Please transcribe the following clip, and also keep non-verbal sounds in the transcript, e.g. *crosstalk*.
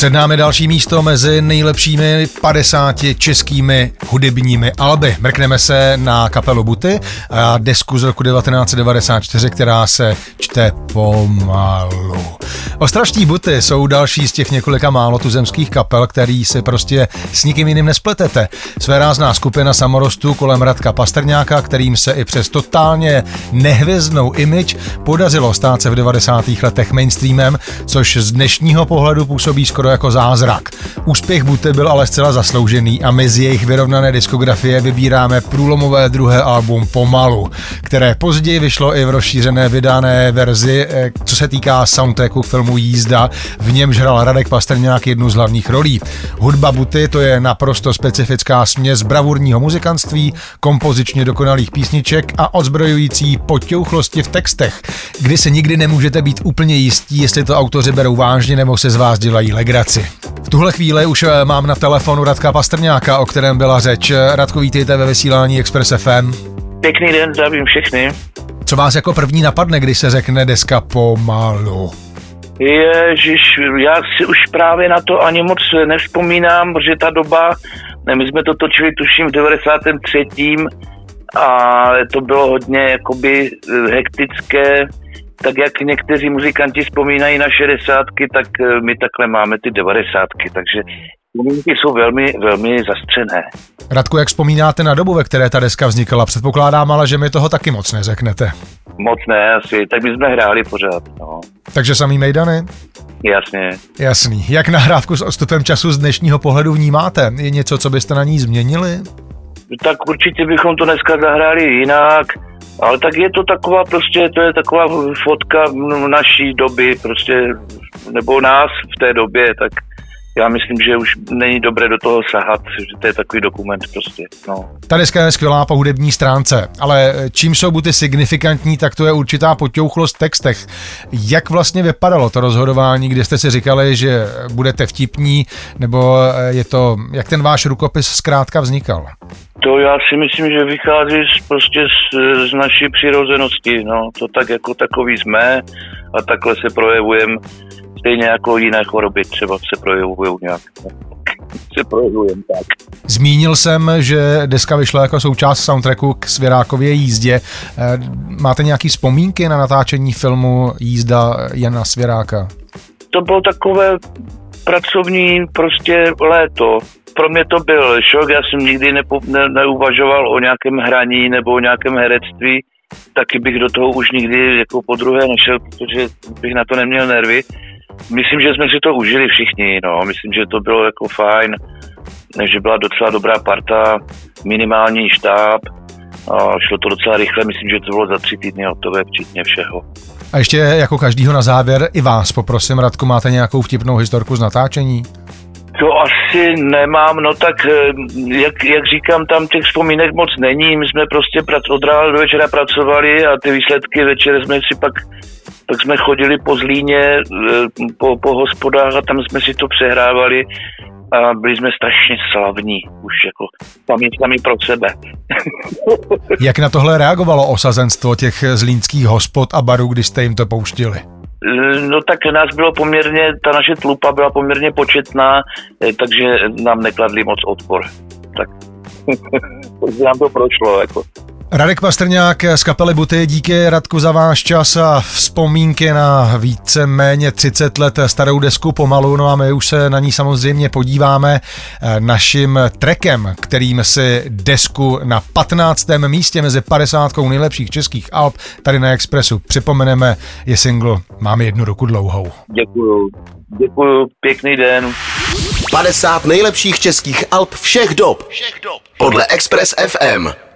Před námi další místo mezi nejlepšími 50 českými hudebními alby. Mrkneme se na kapelu Buty a desku z roku 1994, která se čte pomalu. Ostraští Buty jsou další z těch několika málo tuzemských kapel, který si prostě s nikým jiným nespletete. Své rázná skupina samorostu kolem Radka Pastrňáka, kterým se i přes totálně nehvězdnou image podařilo stát se v 90. letech mainstreamem, což z dnešního pohledu působí skoro jako zázrak. Úspěch Buty byl ale zcela zasloužený a my z jejich vyrovnané diskografie vybíráme průlomové druhé album Pomalu, které později vyšlo i v rozšířené vydané verzi, eh, co se týká soundtracku filmu Jízda, v němž hrál Radek Pastrňák jednu z hlavních rolí. Hudba Buty to je naprosto specifická směs bravurního muzikantství, kompozičně dokonalých písniček a odzbrojující potěuchlosti v textech, kdy se nikdy nemůžete být úplně jistí, jestli to autoři berou vážně nebo se z vás dělají legraci legraci. V tuhle chvíli už eh, mám na telefonu Radka Pastrňáka, o kterém byla řeč. Radko, vítejte ve vysílání Express FM. Pěkný den, zdravím všechny. Co vás jako první napadne, když se řekne deska pomalu? Ježiš, já si už právě na to ani moc nevzpomínám, protože ta doba, ne, my jsme to točili tuším v 93. a to bylo hodně jakoby eh, hektické, tak jak někteří muzikanti vzpomínají na šedesátky, tak eh, my takhle máme ty devadesátky, takže Vzpomínky jsou velmi, velmi zastřené. Radku, jak vzpomínáte na dobu, ve které ta deska vznikala? Předpokládám ale, že mi toho taky moc neřeknete. Moc ne, asi. Tak my jsme hráli pořád. No. Takže samý Mejdany? Jasně. Jasný. Jak nahrávku s odstupem času z dnešního pohledu vnímáte? Je něco, co byste na ní změnili? Tak určitě bychom to dneska zahráli jinak ale tak je to taková prostě, to je taková fotka naší doby prostě, nebo nás v té době, tak já myslím, že už není dobré do toho sahat, že to je takový dokument prostě. No. Ta deska je skvělá po hudební stránce, ale čím jsou buty signifikantní, tak to je určitá potěuchlost v textech. Jak vlastně vypadalo to rozhodování, kdy jste si říkali, že budete vtipní, nebo je to, jak ten váš rukopis zkrátka vznikal? To já si myslím, že vychází z, prostě z, z naší přirozenosti. No. To tak jako takový jsme a takhle se projevujeme stejně jako jiné choroby třeba se projevují nějak. se projevujem tak. Zmínil jsem, že deska vyšla jako součást soundtracku k Svěrákově jízdě. Eh, máte nějaké vzpomínky na natáčení filmu Jízda Jana Svěráka? To bylo takové pracovní prostě léto pro mě to byl šok, já jsem nikdy nepo, ne, neuvažoval o nějakém hraní nebo o nějakém herectví, taky bych do toho už nikdy jako po druhé nešel, protože bych na to neměl nervy. Myslím, že jsme si to užili všichni, no. myslím, že to bylo jako fajn, že byla docela dobrá parta, minimální štáb, a šlo to docela rychle, myslím, že to bylo za tři týdny hotové, včetně všeho. A ještě jako každýho na závěr i vás poprosím, Radku, máte nějakou vtipnou historku z natáčení? To asi nemám, no tak eh, jak, jak říkám, tam těch vzpomínek moc není, my jsme prostě od rána do večera pracovali a ty výsledky večer jsme si pak, pak jsme chodili po Zlíně, eh, po, po hospodách a tam jsme si to přehrávali a byli jsme strašně slavní, už jako paměťkami pro sebe. *laughs* Jak na tohle reagovalo osazenstvo těch zlínských hospod a barů, když jste jim to pouštili? No tak nás bylo poměrně, ta naše tlupa byla poměrně početná, eh, takže nám nekladli moc odpor. Tak *laughs* nám to prošlo. Jako. Radek Pastrňák z kapely Buty, díky Radku za váš čas a vzpomínky na více méně 30 let starou desku pomalu, no a my už se na ní samozřejmě podíváme naším trekem, kterým si desku na 15. místě mezi 50 nejlepších českých alb tady na Expressu připomeneme, je single Mám jednu ruku dlouhou. Děkuju, děkuju, pěkný den. 50 nejlepších českých alb všech dob. Všech dob. Podle Express FM.